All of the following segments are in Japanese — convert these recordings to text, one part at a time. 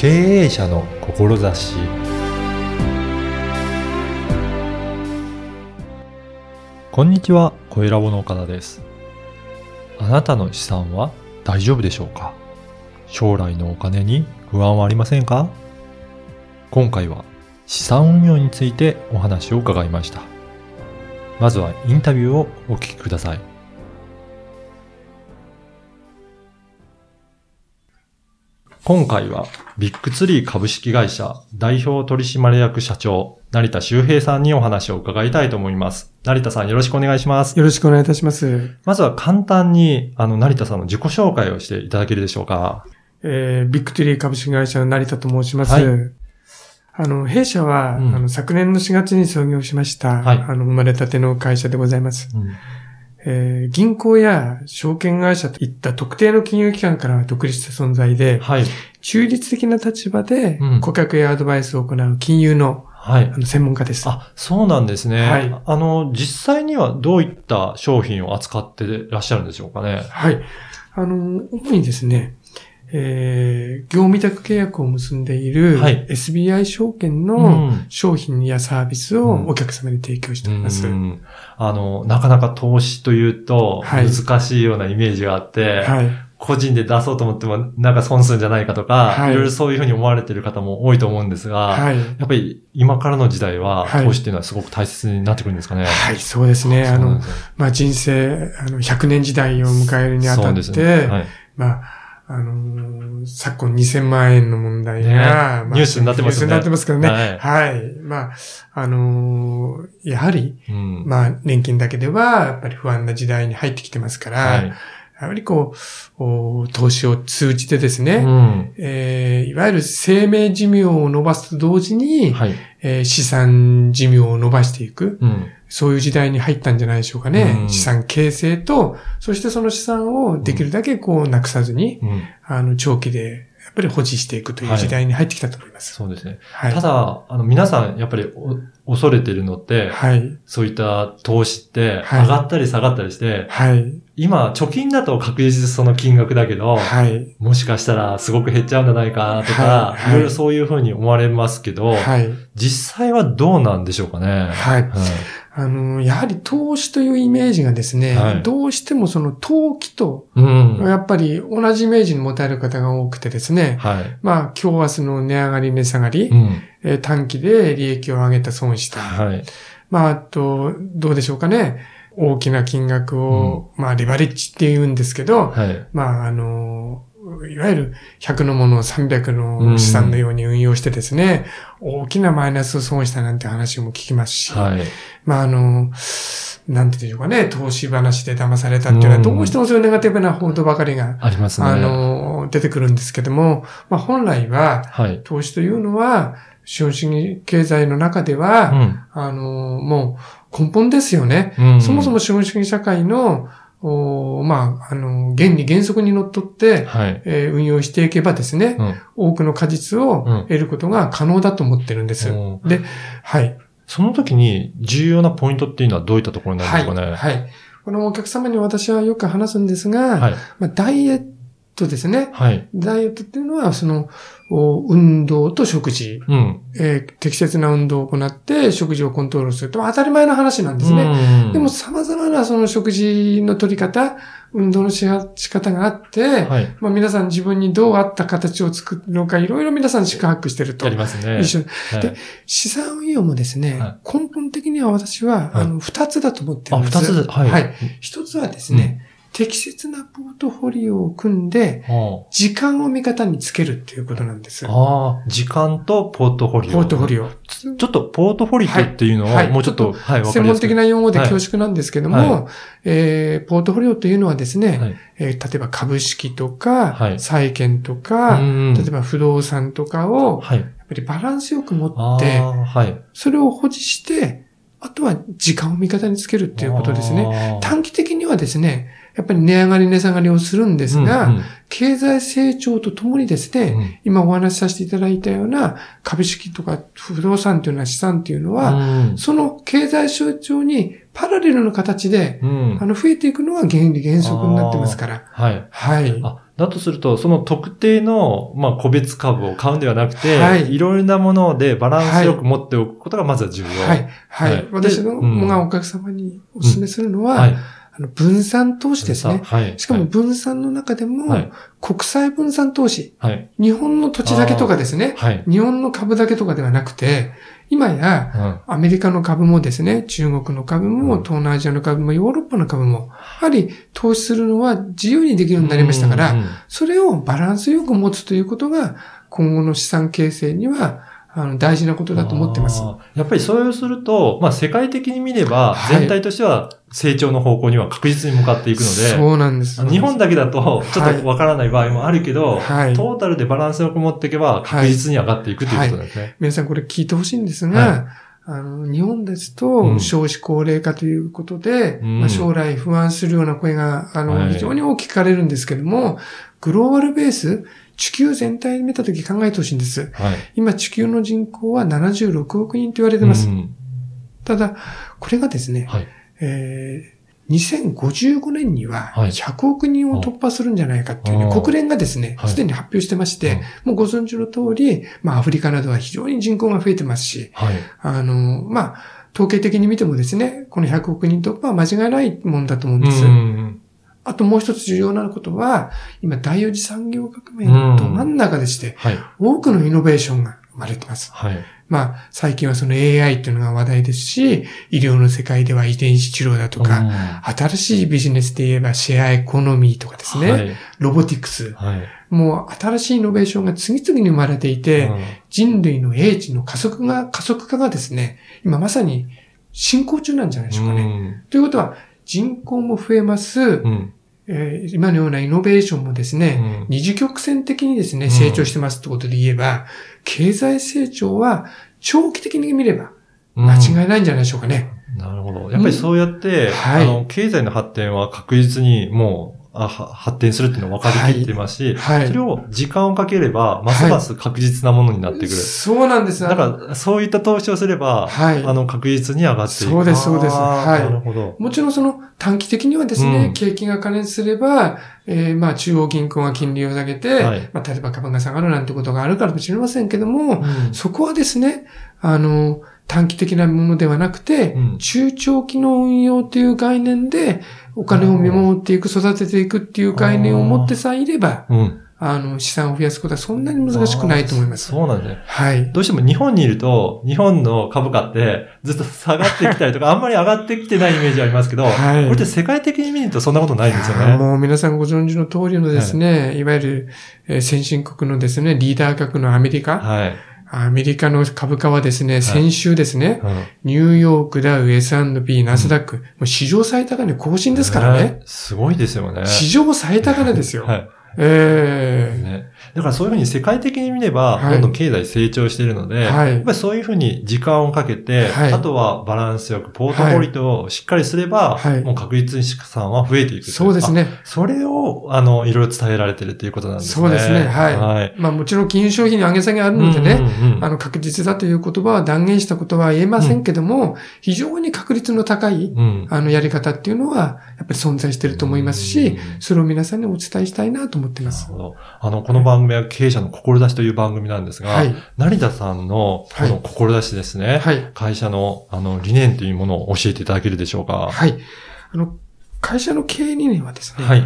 経営者の志こんにちは、小ラボの岡田です。あなたの資産は大丈夫でしょうか？将来のお金に不安はありませんか？今回は資産運用についてお話を伺いました。まずはインタビューをお聞きください。今回はビッグツリー株式会社代表取締役社長成田修平さんにお話を伺いたいと思います。成田さんよろしくお願いします。よろしくお願いいたします。まずは簡単にあの成田さんの自己紹介をしていただけるでしょうか。えー、ビッグトゥリー株式会社の成田と申します。はいあの、弊社は、うんあの、昨年の4月に創業しました、はいあの、生まれたての会社でございます。うんえー銀行や証券会社といった特定の金融機関からは独立した存在で、はい。中立的な立場でうん顧客やアドバイスを行う金融のはいあ。の専門家です。あ、そうなんですね。はいあの、実際にはどういった商品を扱ってらっしゃるんでしょうかね。はい。あの、主にですね、えー、業務委託契約を結んでいるはい SBI 証券うのん商品やサービスをお客様に提供しております。うんあの、なかなか投資というとはい難しいようなイメージがあって、はい。個人で出そうと思ってもなんか損するんじゃないかとか、はいい、ろいろそういうふうに思われている方も多いと思うんですが、はい。やっぱり今からの時代ははい投資っていうのはすごく大切になってくるんですかね？はい、そうですね。あのまあ、人生、あの、100年時代を迎えるにあたって、ねはいまあ、あのー昨今2000万円の問題が、ね。まあニュースになってますよね。ニュースになってますからね。はい。はい。まあ、あのーやはり、うん。まあ、年金だけでは、やっぱり不安な時代に入ってきてますから、はい。やはりこう、お投資を通じてですね、うん。えーいわゆる生命寿命を伸ばすと同時に、はい。えー資産寿命を伸ばしていく、うんそういう時代に入ったんじゃないでしょうかね。うん資産形成と、そしてその資産をできるだけこうなくさずに、うんあの、長期でやっぱり保持していくという時代に入ってきたと思います。そうですね。はい。ただ、あの、皆さん、やっぱりお恐れてるのって、はい。そういった投資って、はい上がったり下がったりして、はい。今、貯金だと確実にその金額だけど、はい。ももしかしたらすごく減っちゃうんじゃないかなとか、はいはいいろいろそういうふうに思われますけど、はい。実際はどうなんでしょうかね。はい。あの、やはり投資というイメージがですね、はいどうしてもその投機と、うん。やっぱり同じイメージに持たれる方が多くてですね、はい。まあ、今日明日の値上がり値下がり、うん。えー短期で利益を上げた損した。はい。まあ、あと、どうでしょうかね。大きな金額を、まあ、レバレッジって言うんですけど、はい。まあ、あの、いわゆる100のものを300の資産のように運用してですね、大きなマイナスを損したなんて話も聞きますし、はい。まあ、あの、なんて言うんでしょうかね、投資話で騙されたっていうのは、うんどうしてもそういうネガティブな報道ばかりが、ありますね。あの、出てくるんですけども、まあ、本来は、はい。投資というのは、資本主義経済の中でうは、ん。あの、もう根本ですよね。うんそもそも資本主義社会の、おまあ、あの、原理原則にのっとって、はい。えー運用していけばですね、うん。多くの果実をうん得ることが可能だと思ってるんです。うんで、はい。その時に重要なポイントっていうのはどういったところになるんはい。ですかね？はい。このお客様に私はよく話すんですが、はい。まあ、ダイエットですね。はい。ダイエットっていうのは、その、お運動と食事、うん。えー適切な運動を行って食事をコントロールすると当たり前の話なんですね。うんでも様々なその食事の取り方、運動のし仕方があって、はい。まあ皆さん自分にどう合った形を作るのか、いろいろ皆さん宿泊してると。やりますね。一緒にはいで資産運用もですね、は根本的には私は、はいあの、二つだと思ってるあ、んです。二つで、はい。はい。一つはですね、適切なポートフォリオを組んで、あ時間を味方につけるっていうことなんです。ポあー、時間とポートフォリオ。ートフォリオ。ちょっとポートフォリオっていうのを、はもうちょっと、はい、専門的な用語ではい恐縮なんですけども、はえーポートフォリオというのはですね、はいえー例えば株式とか、はい債券とか、うん例えば不動産とかを、はい。やっぱりバランスよく持あって、あ、はい。それを保持して、あとは時間を味方につけるっていうことですね。ね短期的にはですね、やっぱり値上がり値下がりをするんですが、経済成長とともにですね、今お話しさせていただいたような株式とか不動産というような資産っていうのは、は、その経済成長にパラレルの形で、うんあの、増えていくのが原理原則になってますから。はい。はい。あ、だとすると、その特定の、まあ、個別株を買うんではなくて、はいい。ろいろなものでバランスよく持っておくことがまずは重要。はい。はい。はい私の、でうんがお客様にお勧めするのは、はい。あの分散投資ですね。はい。しかも分散の中でも、はい国際分散投資。はい。日本の土地だけとかですね。はい。日本の株だけとかではなくて、今や、うん。アメリカの株もですね、中国の株も、うん東南アジアの株も、ヨーロッパの株も、やはり投資するのは自由にできるようになりましたから、それをバランスよく持つということが、今後の資産形成には、あの、大事なことだと思ってます。やっぱりそうすると、まあ世界的に見れば、はい。全体としては成長の方向には確実に向かっていくので、そうなんです。日本だけだとちょっとわからない場合もあるけど、はい。トータルでバランスよく持っていけば確実に上がっていくということですね。皆さんこれ聞いてほしいんですが、はあの、日本ですうとん少子高齢化ということで、うんまあ、将来不安するような声が、あの、はい非常に大きく聞かれるんですけども、グローバルベース、地球全体で見たとき考えてほしいんです。はい。今地球の人口は76億人と言われてます。うんただ、これがですね、はい。えー2055年にははい100億人を突破するんじゃないかっていうね、国連がですね、はいすでに発表してまして、もうご存知の通り、まあアフリカなどは非常に人口が増えてますし、はい。あの、まあ、統計的に見てもですね、この100億人突破は間違いないもんだと思うんです。うんあともう一つ重要なことは、今第四次産業革命のど真ん中でして、はい。多くのイノベーションが生まれてます。はい。まあ、最近はその AI っていうのが話題ですし、医療の世界では遺伝子治療だとか、新しいビジネスで言えばシェアエコノミーとかですね、はい。ロボティクス、はい。もう新しいイノベーションが次々に生まれていて、うん人類の英知の加速が、加速化がですね、今まさに進行中なんじゃないでしょうかね。ということは、人口も増えます、うん。えー今のようなイノベーションもですね、うん。二次曲線的にですね、うん。成長してますってことで言えば、経済成長は長期的に見れば間違いないんじゃないでしょうかね。なるほど。やっぱりそうやって、はい。あの、経済の発展は確実にもう、あは発展するっていうのは分かりきってますし、はい。それを時間をかければ、ますます確実なものになってくる。そうなんです。だから、そういった投資をすれば、はい。あの、確実に上がっていく。そうですそうです。はい。なるほど。もちろんその短期的にはですね、うん。景気が加熱すれば、えーまあ中央銀行が金利を下げて、はい。まあ例えば株が下がるなんてことがあるからもしれませんけども、うん。そこはですね、あの、短期的なものではなくて、うん中長期の運用という概念で、お金を見守っていく、育てていくっていう概念を持ってさえいれば、うん。あの、資産を増やすことはそんなに難しくないと思います。そうなんですね。はい。どうしても日本にいると、日本の株価ってずっと下がってきたりとか、あんまり上がってきてないイメージありますけど、はいこれって世界的に見るとそんなことないんですよね。もう皆さんご存知の通りのですね、い、わゆる、えー先進国のですね、リーダー格のアメリカ、はい。アメリカの株価はですね、先週ですね、うんニューヨークダウ、S&P、ナスダック、もう史上最高値更新ですからね。ねすごいですよね。史上最高値ですよ。はい。ええね。だからそういうふうに世界的に見れば、はい。どんどん経済成長しているので、はい。やっぱりそういうふうに時間をかけて、はい。あとはバランスよく、ポートフォリオをしっかりすれば、はい。もう確実に資産は増えていくそうです。ね。あそれを、あの、いろいろ伝えられてるっていうことなんですね。そうですね。はい。はい。まあもちろん金融商品に上げ下げあるのでね、うんうんうんあの確実だという言葉は断言したことは言えませんけども、非常に確率の高い、うん。あのやり方っていうのは、やっぱり存在していると思いますし、うん。それを皆さんにお伝えしたいなと思っています。あの、この番組は経営者の志という番組なんですが、はい。成田さんのこの志ですね、はい。会社のあの理念というものを教えていただけるでしょうか？はい。あの、会社の経営理念はですね、はい。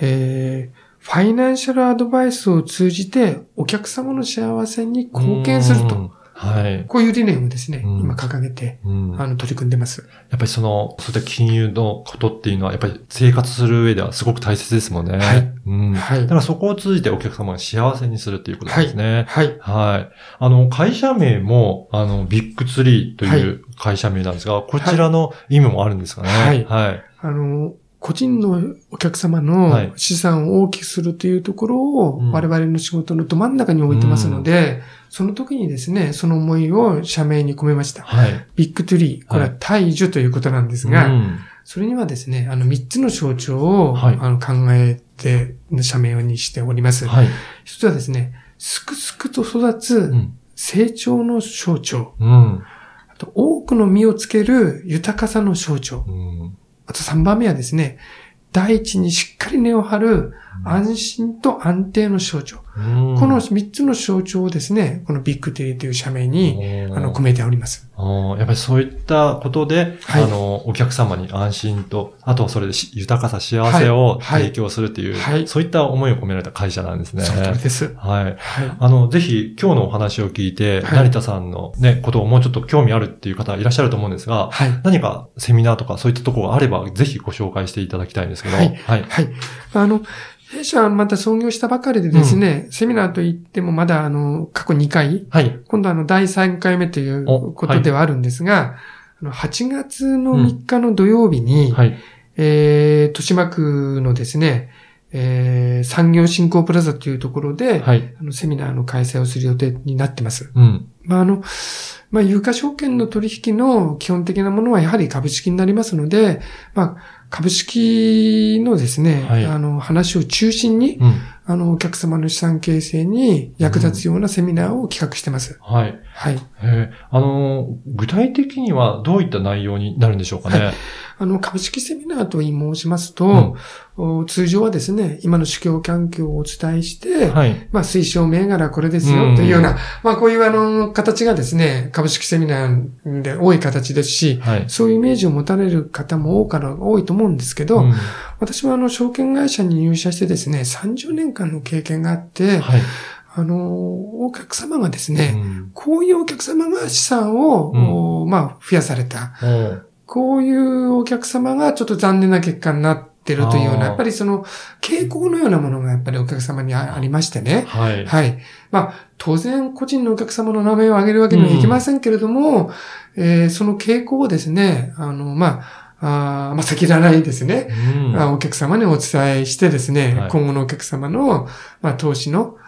えーファイナンシャルアドバイスを通じてお客様の幸せに貢献すると。うん。はい。こういう理念をですね、うん今掲げて、うん、あの、取り組んでます。やっぱりその、そういった金融のことっていうのは、やっぱり生活する上ではすごく大切ですもんね。はい。うん。はいだからそこを通じてお客様が幸せにするっていうことですね。はい。はい。あの、会社名も、あの、ビッグツリーという会社名なんですが、こちらの意味もあるんですかね。はいはい。あの、個人のお客様はいの資産を大きくするというところをうん我々の仕事のど真ん中に置いてますので、その時にですね、その思いを社名に込めました。はい。ビッグトゥリー。これは大樹ということなんですが、うんそれにはですね、あの3つの象徴を、はいあの考えて社名にしております。はい。一つはですね、すくすくと育つうん。成長の象徴。うん。あと多くの実をつける豊かさの象徴。うん。あと3番目はですね、第一にしっかり根を張る安心と安定の象徴。この3つの象徴をですね、このビッグテリーという社名に、あの、込めております。やっぱりそういったことで、はい、あの、お客様に安心と、あとそれで豊かさ、幸せを提供するっていう、はいはい、そういった思いを込められた会社なんですね。そうです。はい。あの、ぜひ今日のお話を聞いて、成田さんのね、ことをもうちょっと興味あるっていう方いらっしゃると思うんですが、何かセミナーとかそういったところがあれば、ぜひご紹介していただきたいんですけど。はい。はい。あの、弊社はまた創業したばかりでですね、うん、セミナーといってもまだあの、過去2回、はい、今度あの、第3回目ということではあるんですが、はい、あの8月の3日の土曜日に、うん。はい、えー、豊島区のですね、えー、産業振興プラザというところで、はい、あのセミナーの開催をする予定になってます。うん、まあ、あの、まあ、有価証券の取引の基本的なものはやはり株式になりますので、まあ、株式のですね、はい、あの、話を中心に、うん、あの、お客様の資産形成に役立つようなセミナーを企画してます。うん、はい。はい。あの、具体的にはどういった内容になるんでしょうかね？はいあの、株式セミナーと申しますと、うん、通常はですね、今の市況環境をお伝えして、はい、まあ、推奨銘柄これですよ、というような、うん、まあ、こういうあの、形がですね、株式セミナーで多い形ですし、はい、そういうイメージを持たれる方も多から多いと思うんですけど、うん、私はあの、証券会社に入社してですね、30年間の経験があって、はいあの、お客様がですね、うん、こういうお客様が資産を、うん、まあ、増やされた。こういうお客様がちょっと残念な結果になってるというような、やっぱりその傾向のようなものがやっぱりお客様にありましてね。はい。はい。まあ、当然個人のお客様の名前を挙げるわけにはいきませんけれども、うん、えー、その傾向をですね、あの、まあ、あまあ、先らないですね、うん、お客様にお伝えしてですね、はい、今後のお客様の、まあ、投資の、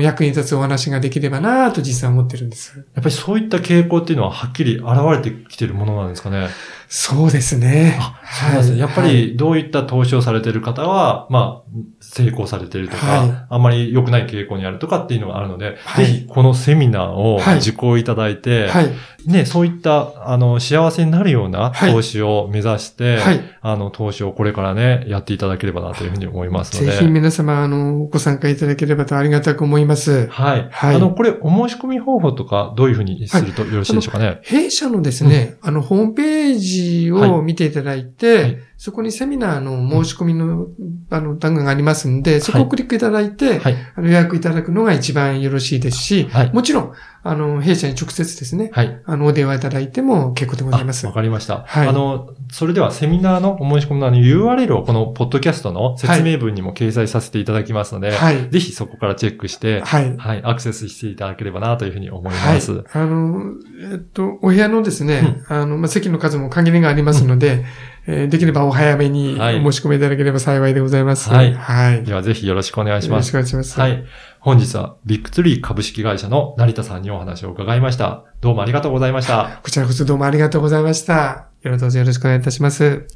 役に立つお話ができればなと実際思ってるんです。やっぱりそういった傾向っていうのははっきり現れてきてるものなんですかね？そうですね。あ、そうですね。やっぱりどういった投資をされている方は、まあ、成功されているとか、はい、あんまり良くない傾向にあるとかっていうのがあるので、はい、ぜひこのセミナーを受講いただいて、はい、ね、そういった、あの、幸せになるような投資を目指して、はい、あの、投資をこれからね、やっていただければなというふうに思いますので。ぜひ皆様、あの、ご参加いただければとありがたく思います。はい。はい。あの、これ、お申し込み方法とか、どういうふうにするとよろしいでしょうかね？弊社のですね、うん、あの、ホームページを見ていただいて、はいそこにセミナーの申し込みの、あの、段階がありますんで、そこをクリックいただいて、はい、あの予約いただくのが一番よろしいですし、はい、もちろん、あの、弊社に直接ですね、はい、あの、お電話いただいても結構でございます。わかりました。はい。あの、それではセミナーのお申し込みのあの URL をこのポッドキャストの説明文にも掲載させていただきますので、はい、ぜひそこからチェックして、はい。はい。アクセスしていただければなというふうに思います。はい、あの、えっと、お部屋のですね、うん、あの、まあ、席の数も限りがありますので、うんえー、できればお早めにお申し込みいただければ幸いでございます。はい。はい。ではぜひよろしくお願いします。よろしくお願いします。はい。本日はビッグツリー株式会社の成田さんにお話を伺いました。どうもありがとうございました。こちらこそどうもありがとうございました。よろしくお願いいたします。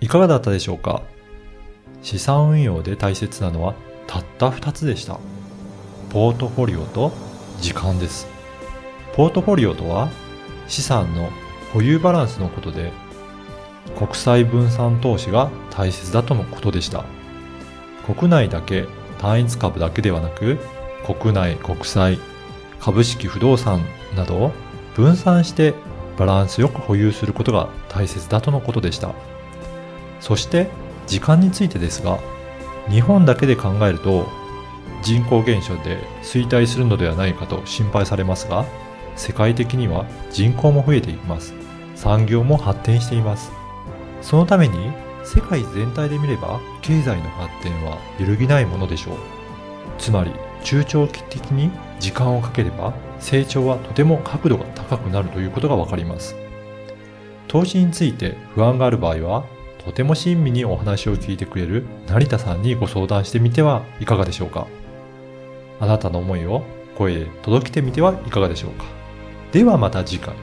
いかがだったでしょうか？資産運用で大切なのはたった2つでした。ポートフォリオと時間です。ポートフォリオとは資産の保有バランスのことで国際分散投資が大切だとのことでした。国内だけ単一株だけではなく国内国際株式不動産などを分散してバランスよく保有することが大切だとのことでした。そして時間についてですが日本だけで考えると人口減少で衰退するのではないかと心配されますが世界的には人口も増えていきます。産業も発展しています。そのために世界全体で見れば経済の発展は揺るぎないものでしょう。つまり中長期的に時間をかければ成長はとても角度が高くなるということがわかります。投資について不安がある場合はとても親身にお話を聞いてくれる成田さんにご相談してみてはいかがでしょうか。あなたの思いを声で届けてみてはいかがでしょうか。ではまた次回。